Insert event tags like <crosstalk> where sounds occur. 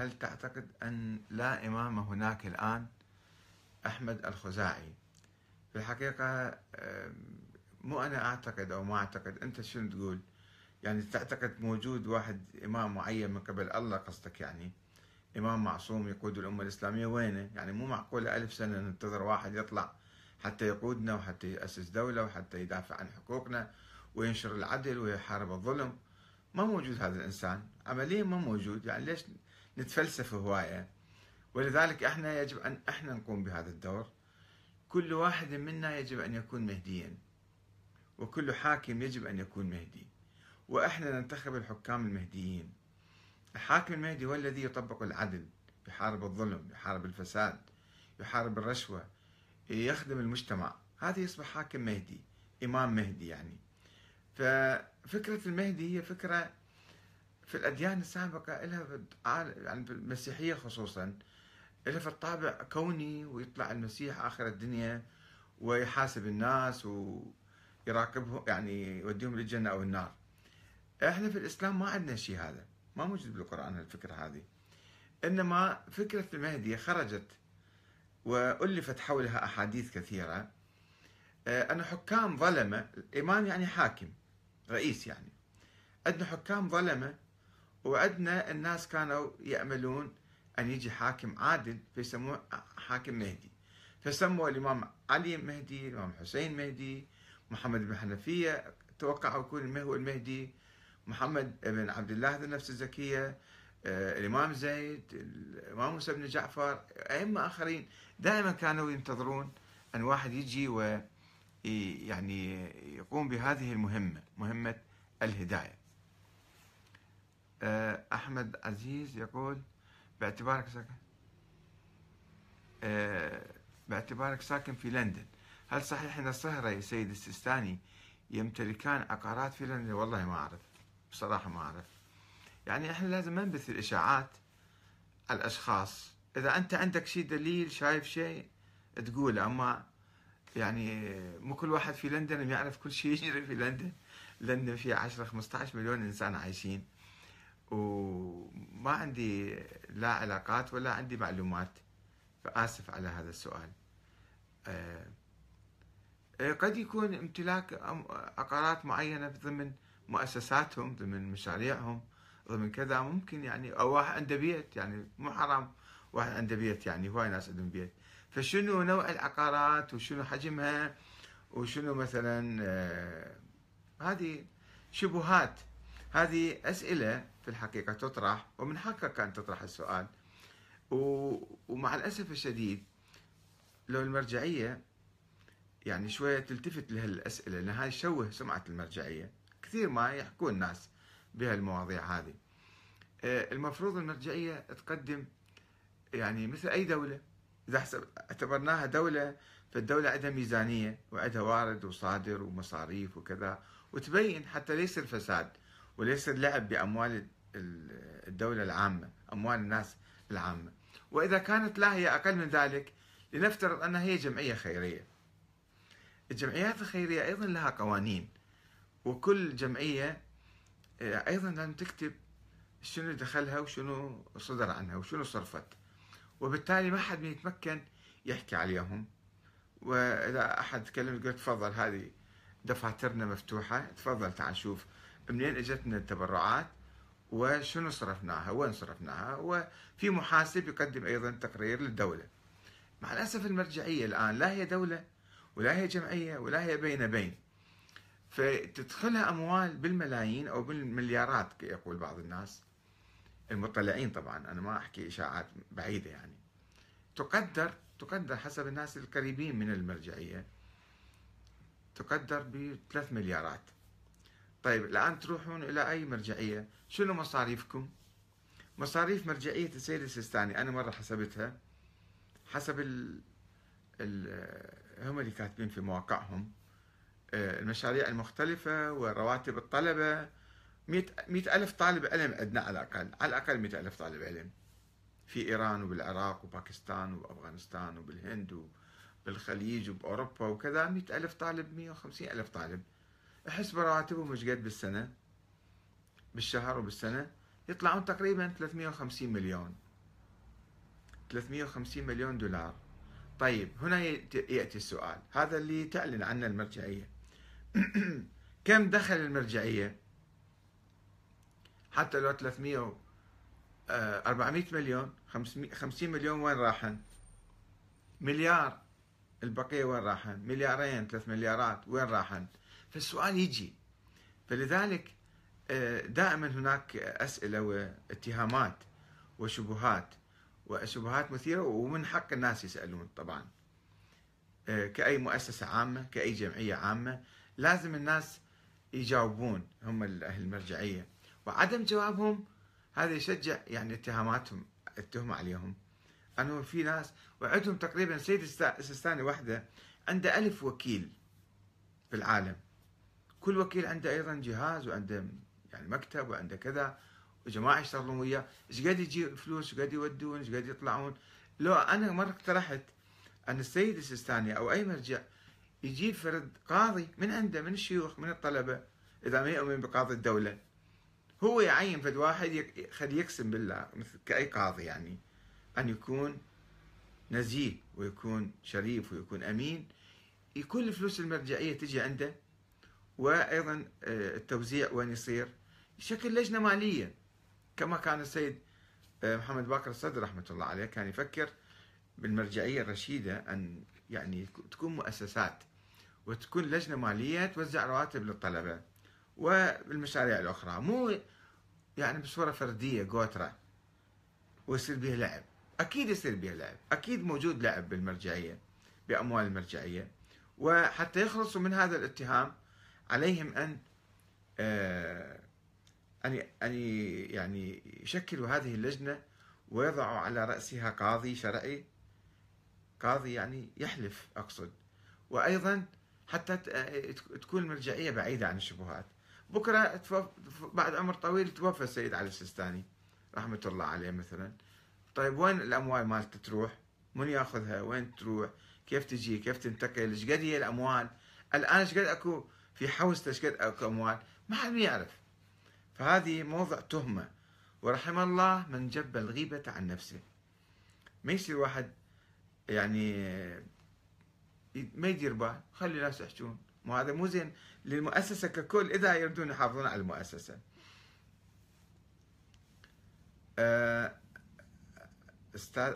هل تعتقد أن لا إمام هناك الآن؟ أحمد الخزاعي. في الحقيقة مو أنا أعتقد أو ما أعتقد. أنت شنو تقول؟ يعني تعتقد موجود واحد إمام معين من قبل؟ الله قصدك يعني. إمام معصوم يقود الأمة الإسلامية وينه؟ يعني مو معقولة ألف سنة ننتظر واحد يطلع حتى يقودنا وحتى يأسس دولة وحتى يدافع عن حقوقنا وينشر العدل ويحارب الظلم؟ ما موجود هذا الإنسان. عمليا ما موجود. يعني ليش نتفلسف هواية؟ ولذلك إحنا يجب أن إحنا نقوم بهذا الدور. كل واحد منا يجب أن يكون مهديا. وكل حاكم يجب أن يكون مهدي. وإحنا ننتخب الحكام المهديين. الحاكم المهدي هو الذي يطبق العدل. يحارب الظلم يحارب الفساد يحارب الرشوة يخدم المجتمع. هذا يصبح حاكم مهدي إمام مهدي يعني. ففكرة المهدي هي فكرة في الأديان السابقة لها يعني في المسيحية خصوصا لها في الطابع كوني ويطلع المسيح آخر الدنيا ويحاسب الناس ويراقبهم يعني يوديهم للجنة أو النار. إحنا في الإسلام ما عندنا شيء هذا ما موجود بالقرآن الفكرة هذه. إنما فكرة المهدي خرجت وألفت حولها أحاديث كثيرة. آه، أن حكام ظلمة الإمام يعني حاكم. رئيس يعني. عندنا حكام ظلمة وعندنا الناس كانوا يأملون أن يجي حاكم عادل فيسموه حاكم مهدي. فسموا الإمام علي مهدي الإمام حسين مهدي محمد بن حنفية توقعوا يكون هو المهدي محمد بن عبد الله ذو النفس الزكية آه، الإمام زيد الإمام موسى بن جعفر أئمة آخرين دائما كانوا ينتظرون أن واحد يجي و يعني يقوم بهذه المهمة مهمة الهداية. آه، أحمد عزيز يقول باعتبارك ساكن آه، باعتبارك ساكن في لندن. هل صحيح أن الصهري سيد السيستاني يمتلكان عقارات في لندن؟ والله ما أعرف بصراحة ما أعرف. يعني إحنا لازم ما نبث الإشاعات على الأشخاص. إذا أنت عندك شيء دليل شايف شيء تقوله. أما يعني مو كل واحد في لندن يعرف كل شيء يجري في لندن. لندن فيها 10 15 مليون إنسان عايشين. وما عندي لا علاقات ولا عندي معلومات. فآسف على هذا السؤال. آه، قد يكون امتلاك عقارات معينة ضمن مؤسساتهم ضمن مشاريعهم ضمن كذا. ممكن يعني أو واحد عنده بيت يعني مو حرام. واحد عنده بيت يعني هواي ناس عندهم بيت. فشنو نوع العقارات وشنو حجمها وشنو مثلا آه هذه شبهات. هذه أسئلة في الحقيقة تطرح ومن حقك أن تطرح السؤال. ومع الأسف الشديد لو المرجعية يعني شوية تلتفت لهالأسئلة لأن هاي تشوه سمعة المرجعية. كثير ما يحكون الناس بهالمواضيع هذه. آه، المفروض المرجعية تقدم يعني مثل أي دولة. إذا اعتبرناها دولة فالدولة عندها ميزانية وعندها وارد وصادر ومصاريف وكذا وتبين حتى ليس الفساد وليس اللعب بأموال الدولة العامة أموال الناس العامة. وإذا كانت لا هي أقل من ذلك لنفترض أنها هي جمعية خيرية. الجمعيات الخيرية أيضا لها قوانين وكل جمعية آه، أيضا لازم تكتب شنو دخلها وشنو صدر عنها وشنو صرفت. وبالتالي ما حد يتمكن يحكي عليهم. وإذا أحد تكلم يقول تفضل هذه دفاترنا مفتوحة تفضل تعال شوف منين إجتنا التبرعات وشنو صرفناها وين صرفناها وفي محاسب يقدم أيضا تقرير للدولة. مع الأسف المرجعية الآن لا هي دولة ولا هي جمعية ولا هي بين بين. فتدخلها أموال بالملايين أو بالمليارات يقول بعض الناس. المطلعين طبعا أنا ما أحكي إشاعات بعيدة يعني. تقدر تقدر حسب الناس القريبين من المرجعية تقدر ب 3 مليارات. طيب الان تروحون إلى أي مرجعية؟ شنو مصاريفكم؟ مصاريف مرجعية السيد السيستاني أنا مرة حسبتها. حسب ال... ال... هم اللي كاتبين في مواقعهم آه، المشاريع المختلفة ورواتب الطلبة مئة ألف طالب علم عندنا على الأقل على الأقل مئة ألف طالب علم. في إيران وبالعراق وباكستان وأفغانستان وبالهند وبالخليج وبأوروبا وكذا مئة ألف طالب 150 ألف طالب. احسب برواتبهم إيش قد بالسنة بالشهر وبالسنة يطلعون تقريبا 350 مليون. 350 مليون دولار. طيب هنا يأتي السؤال. هذا اللي تعلن عنه المرجعية. <clears throat> كم دخل المرجعية؟ حتى لو 300 400 آه، مليون 50 مليون وين راحن؟ مليار. البقية وين راحن؟ مليارين ثلاث مليارات وين راحن؟ فالسؤال يجي. فلذلك آه، دائما هناك أسئلة واتهامات وشبهات وشبهات مثيرة ومن حق الناس يسألون طبعا. آه، كأي مؤسسة عامة كأي جمعية عامة لازم الناس يجاوبون هم أهل المرجعية. وعدم جوابهم هذا يشجع يعني اتهاماتهم التهمة عليهم. أنه في ناس وعندهم تقريبا سيد السيستاني وحدة عنده ألف وكيل في العالم. كل وكيل عنده أيضا جهاز وعنده يعني مكتب وعنده كذا وجماعة يشتغلون وياه. إيش قد يجي فلوس؟ إيش قد يودون؟ إيش قد يطلعون؟ لو أنا مرة اقترحت أن السيد السيستاني أو أي مرجع يجيب فرد قاضي من عنده من الشيوخ من الطلبة إذا ما يؤمن بقاضي الدولة هو يعين فد واحد خلي يقسم بالله مثل كأي قاضي يعني أن يكون نزيه ويكون شريف ويكون أمين. يكون الفلوس المرجعية تجي عنده وأيضا آه، التوزيع وين يصير؟ شكل لجنة مالية. كما كان السيد آه، محمد باكر الصدر رحمة الله عليه كان يفكر بالمرجعية الرشيدة أن يعني تكون مؤسسات وتكون لجنة مالية توزع رواتب للطلبة. والمشاريع الأخرى. مو يعني بصورة فردية قوترة. ويصير بها لعب. أكيد يصير بها لعب. أكيد موجود لعب بالمرجعية بأموال المرجعية. وحتى يخلصوا من هذا الاتهام عليهم أن آه، أن أن يعني يشكلوا هذه اللجنة ويضعوا على رأسها قاضي شرعي. قاضي يعني يحلف أقصد. وأيضا حتى تكون المرجعية بعيدة عن الشبهات. بكرة بعد عمر طويل توفى السيد علي السيستاني رحمة الله عليه مثلا. طيب وين الأموال مالته تروح؟ من يأخذها؟ وين تروح؟ كيف تجي؟ كيف تنتقل؟ إيش قد هي الأموال؟ الآن إيش قد أكو في حوزته إيش قد أكو أموال؟ ما حد يعرف فهذه موضع تهمة. ورحم الله من جب الغيبة عن نفسه. ما يصير واحد يعني ما يدير بال خلي الناس يحجون. مو هذا مو زين. للمؤسسة ككل إذا يريدون يحافظون على المؤسسة. آه، أستاذ